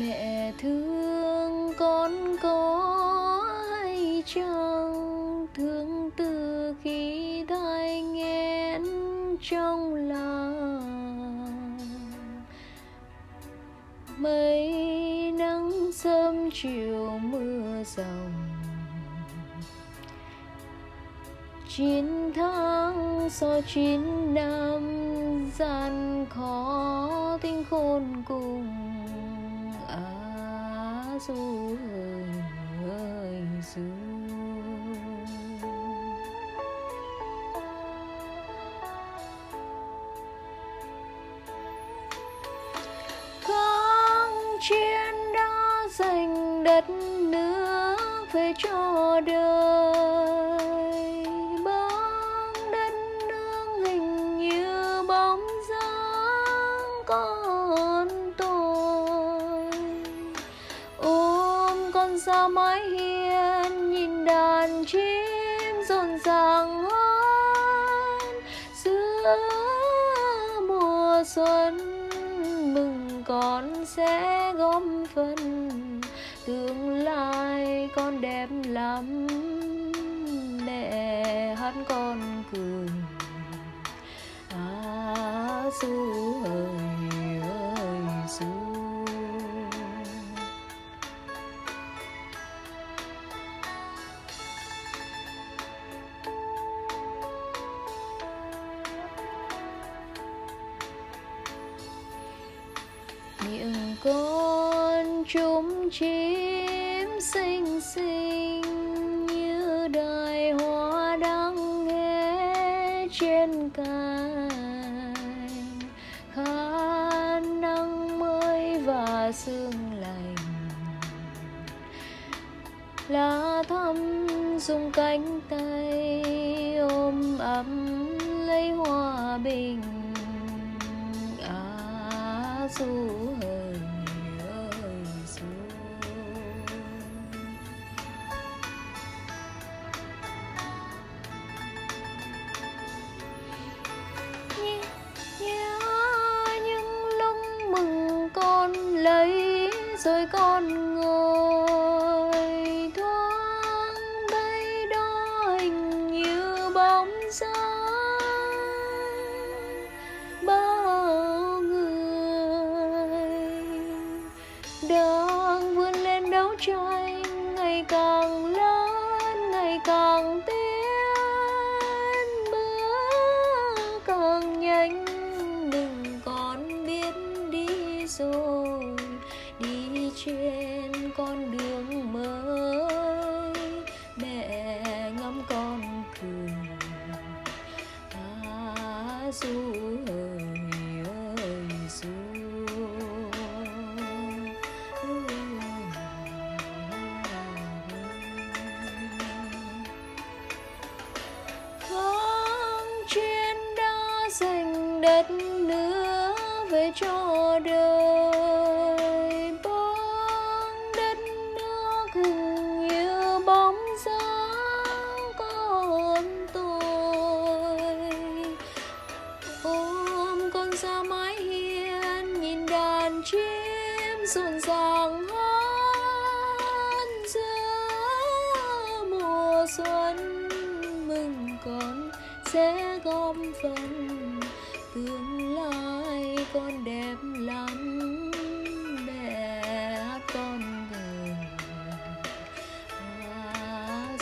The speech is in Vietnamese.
mẹ thương con có hay chăng thương từ khi thai nghén trong lòng. Mây nắng sớm chiều mưa rồng. Chín tháng so chín năm, gian khó tinh khôn cùng du ơi du con chiến đã dành đất nước về cho đời. Ra mái hiên nhìn đàn chim rộn ràng hơn giữa mùa xuân, mừng con sẽ góp phần. Tương lai con đẹp lắm, mẹ hát con cười. À du hờn con chúng chim xinh xinh như đài hoa đang nghe trên cành. Khả năng mới và sương lành lá thắm dùng cánh tay ôm ấm lấy hòa bình. Á du hờn rồi con ngồi thoáng bay đó hình như bóng dáng bao người. Đang vươn lên đấu tranh, ngày càng lớn, ngày càng tiến. Bước càng nhanh đừng còn biết đi rồi trên con đường mới. Mẹ ngắm con cười à du ơi ơi du kháng chiến đã dành đất nước về cho đời. anh rộn ràng hát giữa mùa xuân. Mừng còn sẽ góp phần tương lai con đẹp lắm bé con người à,